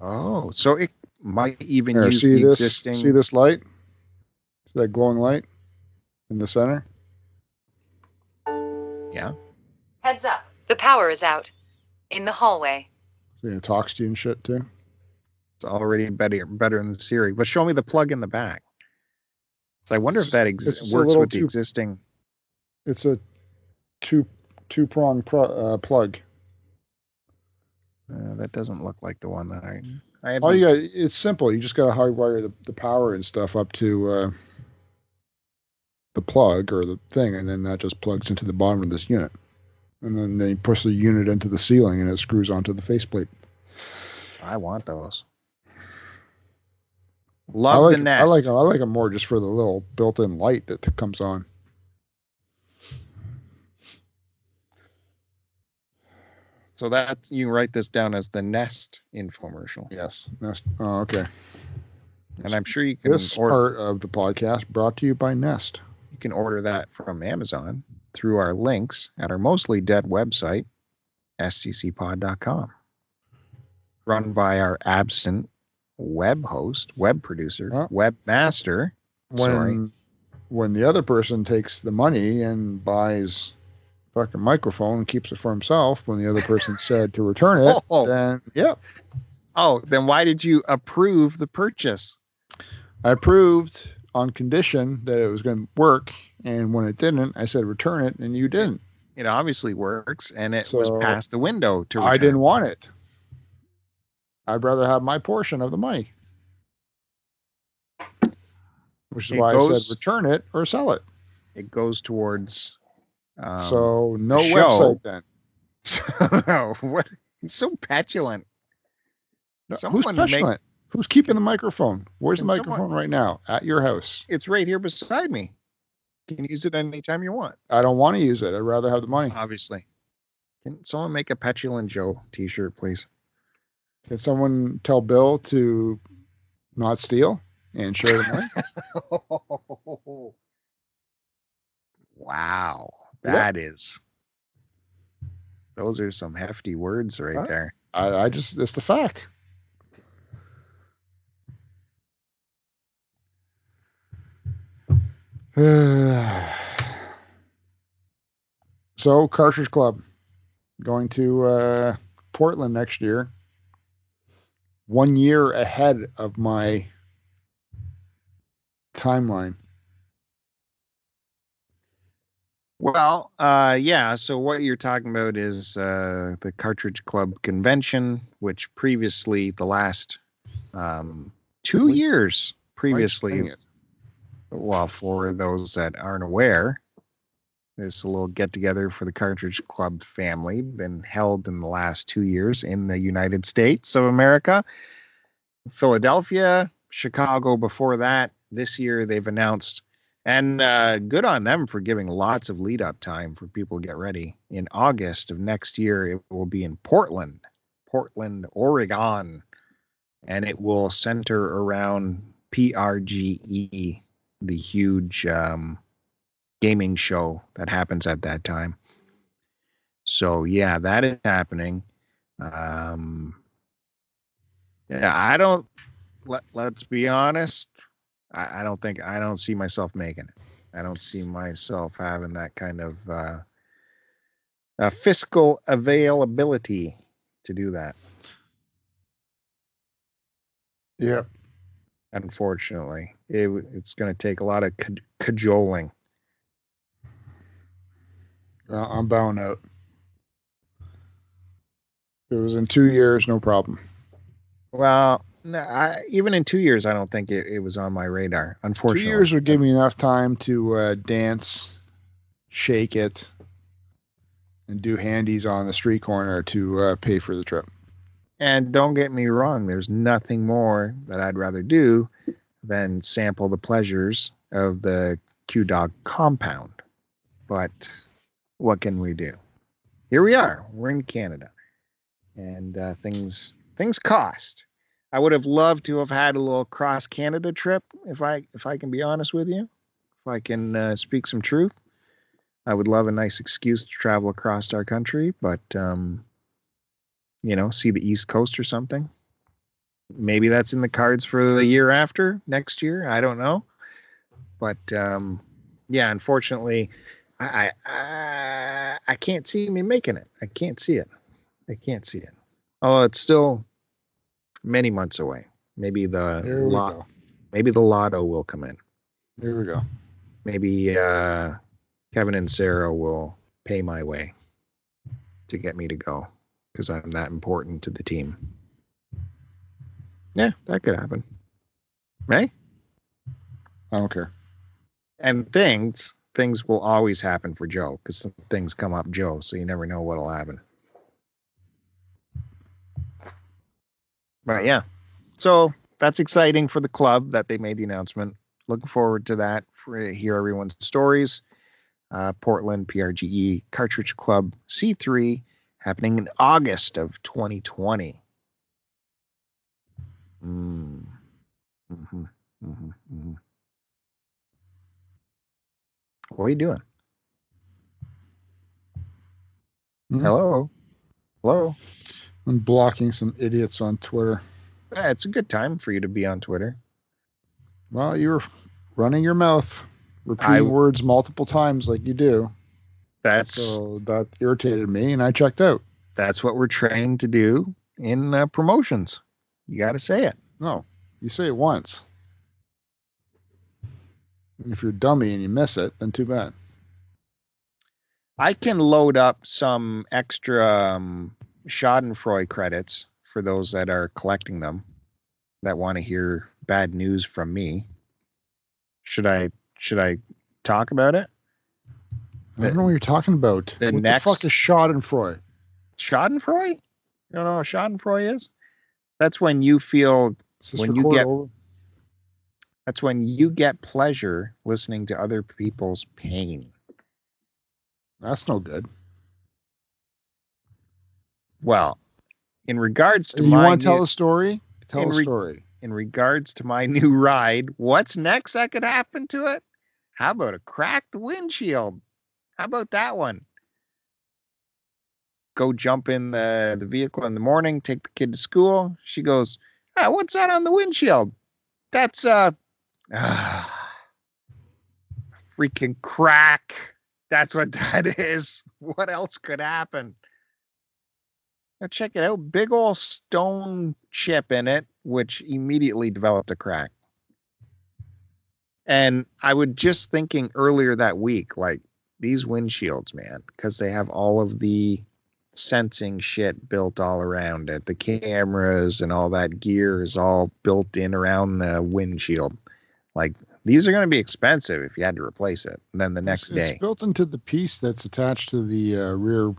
Oh, so it might even Here, use see the this? existing. See this light? See that glowing light in the center? Yeah. Heads up. The power is out. In the hallway. See, it talks to you and shit too. It's already better better than Siri. But show me the plug in the back. So I wonder It's if that ex- it's just a works little with the existing. It's a two two prong pro, uh, plug. Uh, that doesn't look like the one that I. I had All you these- got it's simple. You just got to hardwire the, the power and stuff up to uh, the plug or the thing, and then that just plugs into the bottom of this unit. And then they push the unit into the ceiling, and it screws onto the faceplate. I want those. I Love like the Nest. I like I like them more just for the little built-in light that comes on. So that you write this down as the Nest infomercial, Yes. Nest. Oh, okay. and I'm sure you can This order part of the podcast brought to you by Nest. you can order that from Amazon through our links at our mostly dead website, sccpod.com. Run by our absent web host, web producer, Huh? webmaster. When Sorry. when the other person takes the money and buys fucking microphone and keeps it for himself when the other person <laughs> said to return it, Oh. then yeah, Oh, then why did you approve the purchase? I approved on condition that it was going to work. And when it didn't, I said return it, and you didn't. It obviously works, and it was past the window to. I didn't want it. I'd rather have my portion of the money. Which is It why I goes- said return it or sell it. It goes towards. Um, so no show- website then. <laughs> so what? It's so petulant. No, Someone who's make- petulant? Who's keeping the microphone? Where's the Can someone- microphone right now? At your house. It's right here beside me. You can use it anytime you want. I don't want to use it. I'd rather have the money. Obviously. Can someone make a petulant Joe T-shirt, please? Can someone tell Bill to not steal and share the money? <laughs> wow, That is. Those are some hefty words right there. I, I just it's the fact. <sighs> so Cartridge Club going to uh, Portland next year. One year ahead of my timeline. Well, uh, yeah. So what you're talking about is uh, the Cartridge Club convention, which previously, the last um, two years Why are you previously, well, for those that aren't aware, this little get together for the Cartridge Club family been held in the last two years in the United States of America, Philadelphia, Chicago. Before that, this year they've announced, and uh, good on them for giving lots of lead up time for people to get ready. In August of next year, it will be in Portland, Portland, Oregon, and it will center around PRGE the huge um, gaming show that happens at that time. So yeah, that is happening. Um, yeah, I don't. Let Let's be honest. I, I don't think I don't see myself making it. I don't see myself having that kind of uh, uh, fiscal availability to do that. Yeah. Unfortunately, it, it's going to take a lot of ca- cajoling. Uh, I'm bowing out. If it was in two years, no problem. Well, no, I, even in two years, I don't think it, it was on my radar. Unfortunately, Two years would give me enough time to uh, dance, shake it, and do handies on the street corner to uh, pay for the trip. And don't get me wrong, there's nothing more that I'd rather do than sample the pleasures of the Q Dog compound. But what can we do? Here we are. We're in Canada, and uh, things things cost. I would have loved to have had a little cross Canada trip, if I if I can be honest with you, if I can uh, speak some truth. I would love a nice excuse to travel across our country, but um, you know, see the East Coast or something. Maybe that's in the cards for the year after next year. I don't know, but um, yeah, unfortunately, I, I I can't see me making it. I can't see it. I can't see it. Oh, it's still many months away. Maybe the lot, go. maybe the lotto will come in. Here we go. Maybe uh, Kevin and Sarah will pay my way to get me to go because I'm that important to the team. Yeah, that could happen. Right? I don't care. And things things will always happen for Joe because things come up Joe, so you never know what'll happen. But yeah, so that's exciting for the club that they made the announcement. Looking forward to that for hear everyone's stories. Uh, Portland PRGE Cartridge Club C3 happening in August of 2020. Mm. hmm hmm hmm What are you doing? Mhm. Hello? Hello? I'm blocking some idiots on Twitter. Yeah, it's a good time for you to be on Twitter. Well, you were running your mouth. repeating I- words multiple times like you do. That's So that irritated me, and I checked out. that's what we're trained to do in uh, promotions. You got to say it. No, you say it once. And if you're a dummy and you miss it, then too bad. I can load up some extra um, Schadenfreude credits for those that are collecting them that want to hear bad news from me. Should I should I talk about it? I don't know what you're talking about. the what next- the fuck is Schadenfreude? Schadenfreude? You don't know what Schadenfreude is? That's when you feel When you get- over? that's when you get pleasure listening to other people's pain. That's no good. Well, in regards to You my want to tell new- a story? Tell a re- story. in regards to my <laughs> new ride, what's next that could happen to it? How about a cracked windshield? How about that one? Go jump in the, the vehicle in the morning, take the kid to school. She goes, ah, what's that on the windshield? That's uh <sighs> freaking crack. That's what <laughs> that is. What else could happen? Now check it out. Big old stone chip in it, which immediately developed a crack. And I was just thinking earlier that week, like these windshields, man, because they have all of the sensing shit built all around it. The cameras and all that gear is all built in around the windshield. Like these are going to be expensive if you had to replace it. And then the next it's, day, It's built into the piece that's attached to the uh, rear,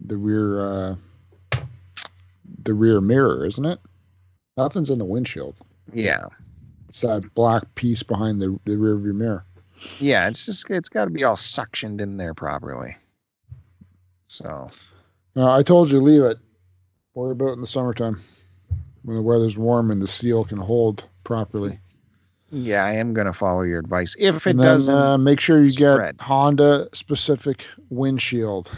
the rear, uh, the rear mirror, isn't it? Nothing's in the windshield. yeah, It's that black piece behind the, the rear view mirror. yeah, it's just it's got to be all suctioned in there properly. So Uh, I told you leave it. Worry about it in the summertime when the weather's warm and the seal can hold properly. yeah, I am going to follow your advice. If it then, doesn't, uh, make sure you spread. get Honda specific windshield.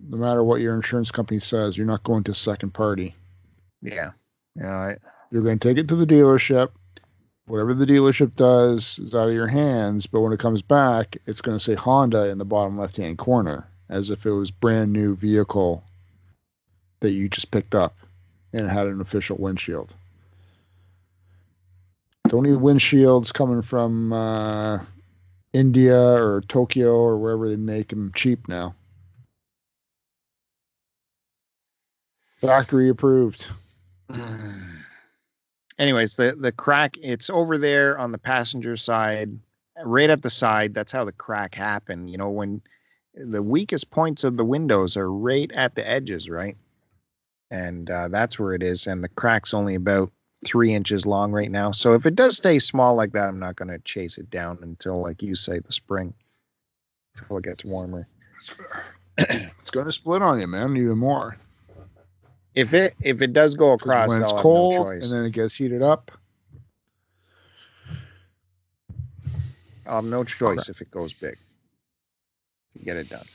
No matter what your insurance company says, you're not going to second party. yeah, yeah, I, You're going to take it to the dealership. Whatever the dealership does is out of your hands, but when it comes back, it's going to say Honda in the bottom left hand corner as if it was brand new vehicle that you just picked up and had an official windshield. Don't need windshields coming from uh, India or Tokyo or wherever they make them cheap now. Factory approved. <sighs> anyways, the the crack it's over there on the passenger side, right at the side. That's how the crack happened. You know, when the weakest points of the windows are right at the edges, right? And uh, that's where it is. And the crack's only about three inches long right now. So if it does stay small like that, I'm not going to chase it down until, like you say, the spring, until it gets warmer. It's going to split on you, man, even more. If it if it does go across, when it's cold no and then it gets heated up. I'll have no choice if it goes big to get it done.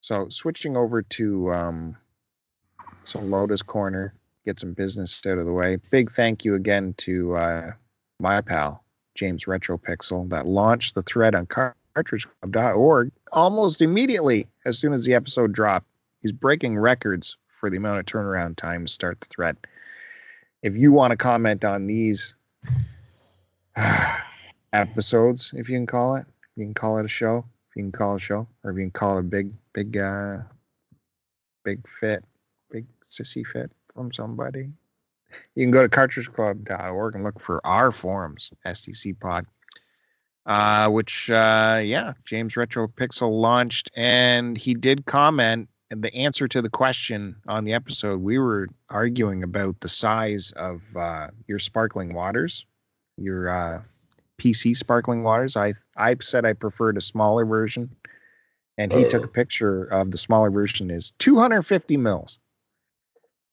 So switching over to um, some Lotus Corner, get some business out of the way. Big thank you again to uh, my pal James Retropixel that launched the thread on cartridgeclub.org almost immediately as soon as the episode dropped. He's breaking records for the amount of turnaround time to start the thread. If you want to comment on these <sighs> episodes, if you can call it. You can call it a show. If you can call it a show, or if you can call it a big, big, uh, big fit, big sissy fit from somebody. You can go to cartridgeclub.org and look for our forums, STC Pod, uh, which, uh, yeah, James Retro Pixel launched, and he did comment. And the answer to the question on the episode, we were arguing about the size of uh, your sparkling waters, your uh, PC sparkling waters. I I said I preferred a smaller version, and he took a picture of the smaller version is 250 mils.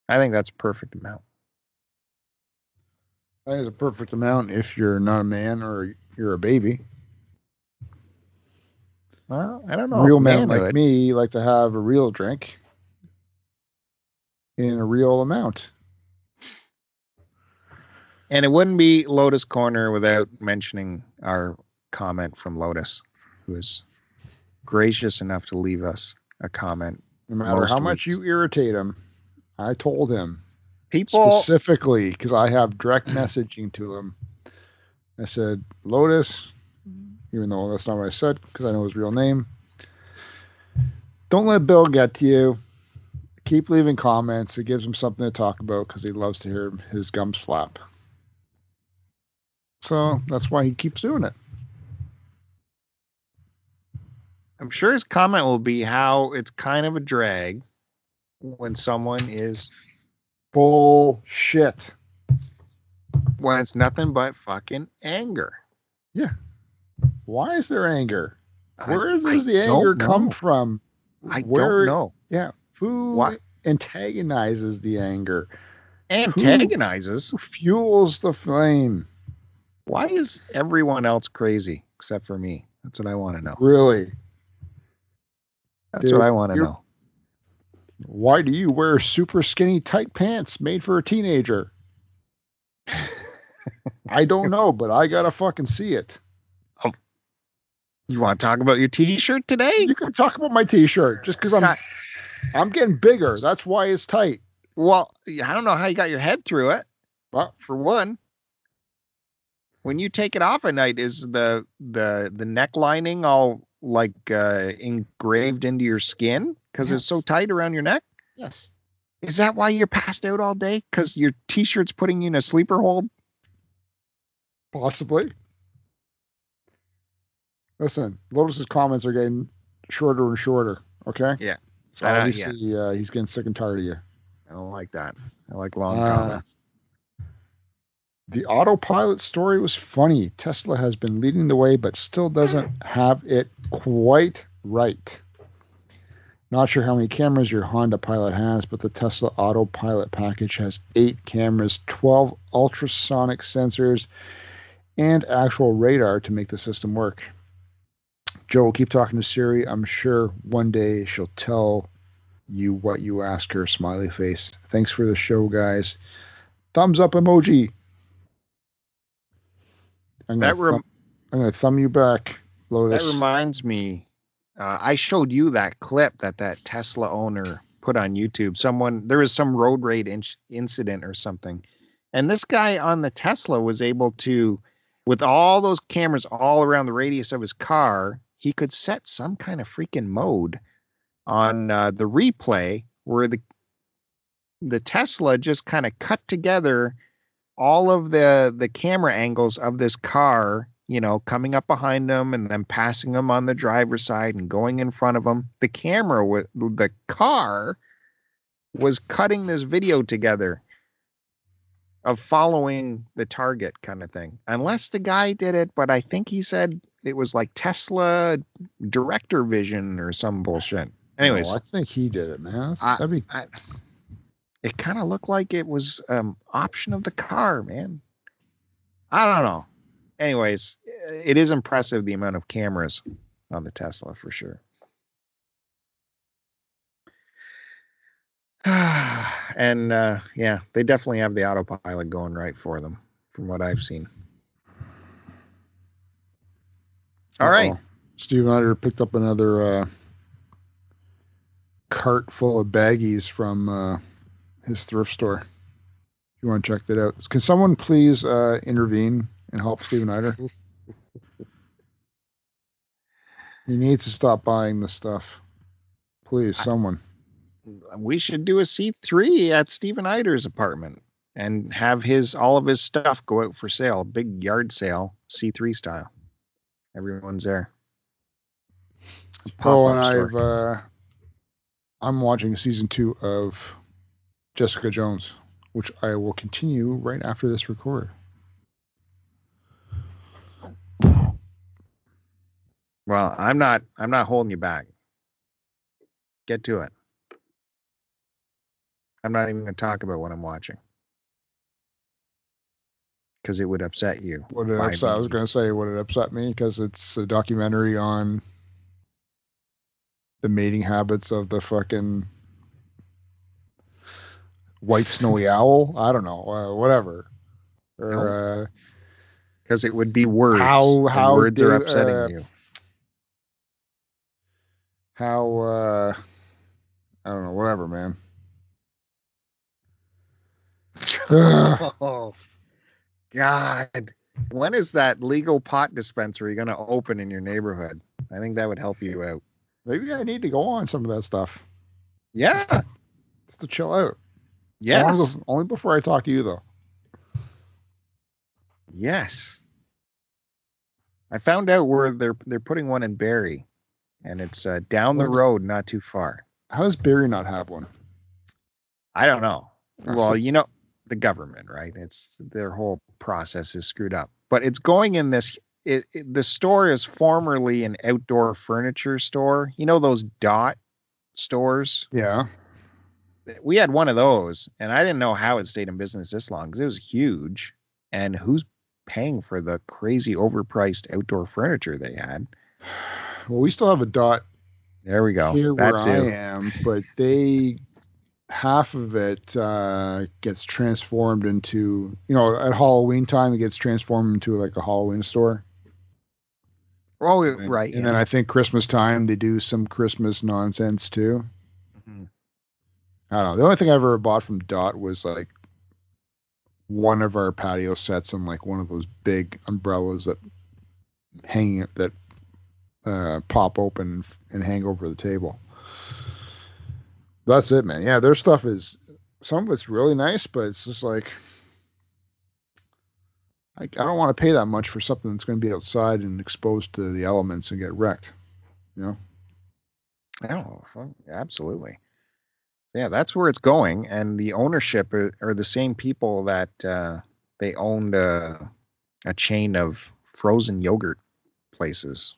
I think that's a perfect amount. That is a perfect amount if you're not a man or you're a baby. Well, I don't know. real men manhood- like me like to have a real drink in a real amount. And it wouldn't be Lotus Corner without mentioning our comment from Lotus, who is gracious enough to leave us a comment. No matter how much you irritate him, I told him People, specifically because I have direct messaging to him. I said, Lotus, even though that's not what I said because I know his real name. Don't let Bill get to you. Keep leaving comments. It gives him something to talk about because he loves to hear his gums flap. So that's why he keeps doing it. I'm sure his comment will be how it's kind of a drag when someone is Bullshit. when it's nothing but fucking anger. Why is there anger? I- Where does I the anger come from? I Where- don't know. Yeah. Who Why- antagonizes the anger? Antagonizes. Who fuels the flame? Why is everyone else crazy except for me? That's what I want to know. Really? That's Dude, what I want to know. Why do you wear super skinny tight pants made for a teenager? <laughs> I don't know, but I gotta fucking see it. You want to talk about your T-shirt today? You can talk about my t-shirt just because I'm God. I'm getting bigger. That's why it's tight. Well, I don't know how you got your head through it. Well, For one, when you take it off at night, is the the the neck lining all like uh, engraved into your skin because it's so tight around your neck? yes. Is that why you're passed out all day? Because your T-shirt's putting you in a sleeper hold? Possibly. Listen, Lotus's comments are getting shorter and shorter. Okay. Yeah. So Uh, yeah. obviously, uh, he's getting sick and tired of you. I don't like that. I like long Uh, comments. The autopilot story was funny. Tesla has been leading the way, but still doesn't have it quite right. Not sure how many cameras your Honda Pilot has, but the Tesla autopilot package has eight cameras, 12 ultrasonic sensors, and actual radar to make the system work. Joe, keep talking to Siri. I'm sure one day she'll tell you what you ask her. Smiley face. Thanks for the show, guys. Thumbs up emoji. I'm gonna, That rem- thumb, I'm gonna thumb you back, Lotus. That reminds me, uh, I showed you that clip that that Tesla owner put on YouTube. Someone there was some road rage in- incident or something, and this guy on the Tesla was able to, with all those cameras all around the radius of his car, he could set some kind of freaking mode on uh, the replay where the the Tesla just kind of cut together all of the the camera angles of this car you know coming up behind them and then passing them on the driver's side and going in front of them the camera with the car was cutting this video together of following the target kind of thing. Unless the guy did it but i think he said it was like tesla director vision or some bullshit anyways Oh, I think he did it, man. I- be I, it kind of looked like it was um option of the car, man. I don't know. Anyways, it is impressive the amount of cameras on the Tesla for sure. <sighs> and uh, yeah, they definitely have the autopilot going right for them, from what I've seen. All right. Uh-oh. Steven picked up another uh, cart full of baggies from uh, his thrift store. If you want to check that out, can someone please uh, intervene and help Steven Utter? he needs to stop buying this stuff. Please, someone. we should do a C3 at Stephen Eider's apartment and have his all of his stuff go out for sale, big yard sale, C3 style. Everyone's there. Oh, and store. I've uh, I'm watching season two of Jessica Jones, which I will continue right after this record. Well, I'm not I'm not holding you back. Get to it. I'm not even going to talk about what I'm watching. Cuz it would upset you. Would it by upset? I was going to say would it upset me because it's a documentary on the mating habits of the fucking white snowy owl. I don't know, uh, whatever. Or uh, because it would be words. How- how words are upsetting uh, you. How uh I don't know, whatever, man. <laughs> Oh, God. When is that legal pot dispensary going to open in your neighborhood? I think that would help you out. Maybe I need to go on some of that stuff. Yeah. Just to chill out. Yes. Only, only before I talk to you though. Yes. I found out where they're they're putting one in Barrie, and it's uh, down the road, not too far. How does Barrie not have one? I don't know. Well, you know, the government, right? It's their whole process is screwed up. But it's going in this. It, it, the store is formerly an outdoor furniture store. You know those dot stores. Yeah. We had one of those, and I didn't know how it stayed in business this long because it was huge. And who's paying for the crazy overpriced outdoor furniture they had? <sighs> Well, we still have a dot There we go. here where That's I it. am, but they half of it uh, gets transformed into you know at Halloween time it gets transformed into like a Halloween store. Oh, And- right. And yeah. then I think Christmas time they do some Christmas nonsense too. Mhm. I don't know. The only thing I ever bought from Dot was like one of our patio sets and like one of those big umbrellas that hang that uh, pop open and hang over the table. That's it, man. Yeah, their stuff is some of it's really nice, but it's just like I, I don't want to pay that much for something that's going to be outside and exposed to the elements and get wrecked. You know? Oh, well, absolutely. Yeah, that's where it's going, and the ownership are, are the same people that uh, they owned a, a chain of frozen yogurt places.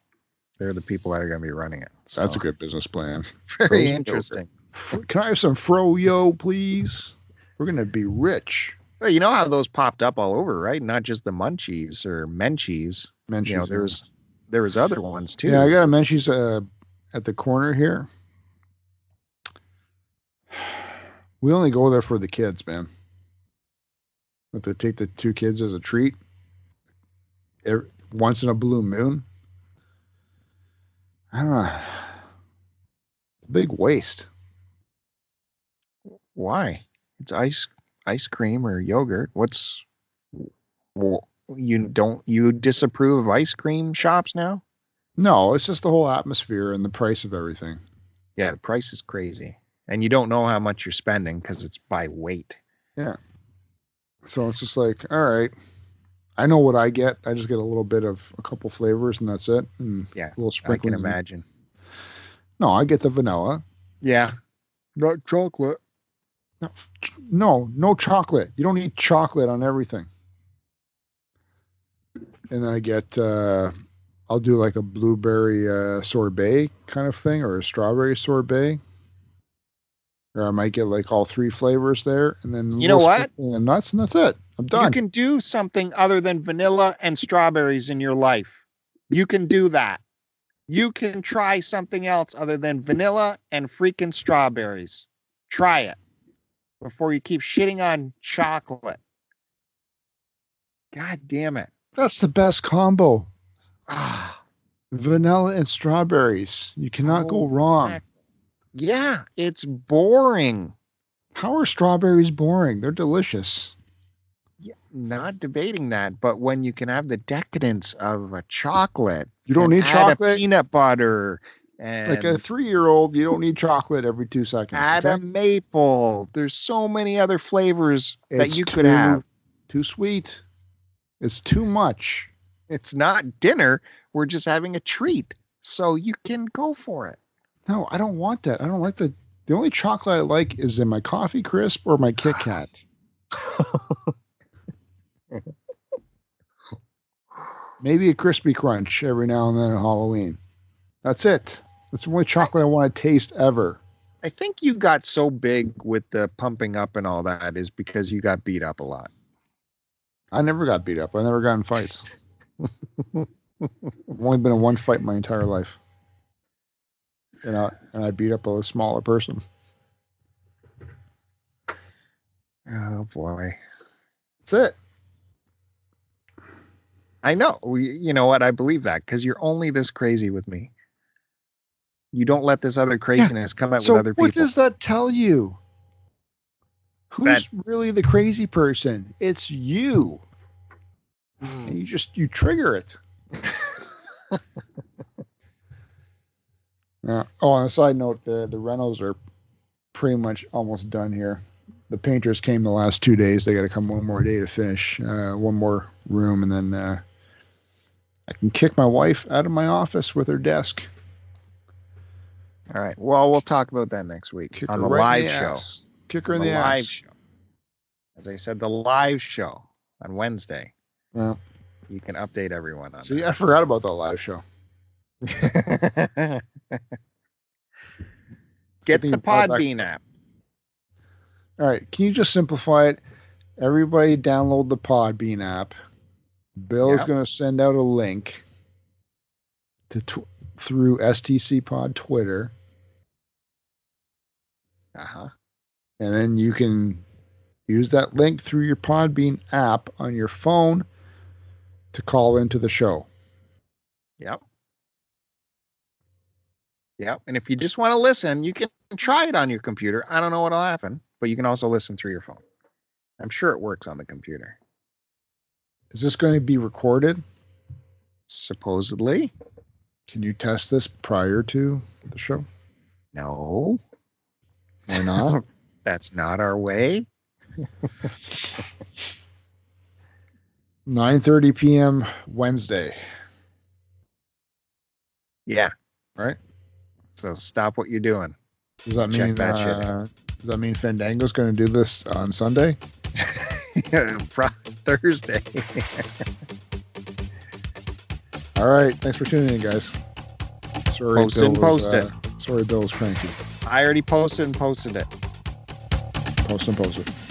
They're the people that are going to be running it. So, That's a good business plan. very frozen interesting. Can I have some froyo, please? We're gonna be rich. Well, you know how those popped up all over, right? Not just the munchies or menchies. Menchie's, You know, there was there was other ones too. yeah, I got a Menchie's uh, at the corner here. <sighs> We only go there for the kids, man. But to take the two kids as a treat, every, once in a blue moon. I don't know. Big waste. Why? It's ice ice cream or yogurt. What's well, you don't you disapprove of ice cream shops now? No, it's just the whole atmosphere and the price of everything. Yeah, the price is crazy. And you don't know how much you're spending because it's by weight. Yeah. So it's just like, all right, I know what I get. I just get a little bit of a couple flavors and that's it. And Yeah, a little I can imagine. No, I get the vanilla. Yeah. Not chocolate. No, no, no chocolate. You don't need chocolate on everything. And then I get, uh, I'll do like a blueberry uh, sorbet kind of thing or a strawberry sorbet. Or I might get like all three flavors there, and then You know what? And nuts, and that's it. I'm done. You can do something other than vanilla and strawberries in your life. You can do that. You can try something else other than vanilla and freaking strawberries. Try it before you keep shitting on chocolate. God damn it. That's the best combo. Ah, Vanilla and strawberries. You cannot go Oh, wrong. heck. yeah, it's boring. How are strawberries boring? They're delicious. Yeah, not debating that, but when you can have the decadence of a chocolate, You don't need chocolate. peanut butter, and Like a three-year-old, you don't need chocolate every two seconds. add okay? a maple. There's so many other flavors that It's you could have. Too sweet. It's too much. It's not dinner. We're just having a treat. So you can go for it. No, I don't want that. I don't like the. The only chocolate I like is in my coffee crisp or my Kit Kat. <laughs> Maybe a crispy crunch every now and then at Halloween. That's it. That's the only chocolate I want to taste ever. I think you got so big with the pumping up and all that is because you got beat up a lot. I never got beat up. I never got in fights. I've only been in one fight my entire life. And I, and I beat up a smaller person. Oh boy. That's it. I know. We, you know what? I believe that because you're only this crazy with me. You don't let this other craziness come out So with other people. what does that tell you? Who's That- really the crazy person? It's you. And you just you trigger it. <laughs> Yeah. Oh, on a side note, the the rentals are pretty much almost done here. The painters came the last two days. They got to come one more day to finish uh, one more room, and then uh, I can kick my wife out of my office with her desk. All right. Well, we'll talk about that next week Kick on the right live the show. ass. Kick her in the the, live ass. show. As I said, the live show on Wednesday. Yeah. You can update everyone on See, I forgot about the live show. <laughs> Get the. Podbean app. All right, can you just simplify it? Everybody download the Podbean app. Bill is going to send out a link to tw- through STC Pod Twitter, Uh huh. and then you can use that link through your Podbean app on your phone to call into the show. Yep. Yep. And if you just want to listen, you can try it on your computer. I don't know what'll happen, but you can also listen through your phone. I'm sure it works on the computer. Is this going to be recorded? Supposedly. Can you test this prior to the show? No. Why not? <laughs> That's not our way. 9:30 p.m. Wednesday. Yeah. Right. So stop what you're doing. Does that Check mean that shit. uh, does that mean Fandango's going to do this on Sunday? <laughs> Pro- Thursday. <laughs> All right. Thanks for tuning in, guys. Sorry, Post it and Bill was, post uh, Sorry, Bill was cranky. I already posted and posted it. Post and post it.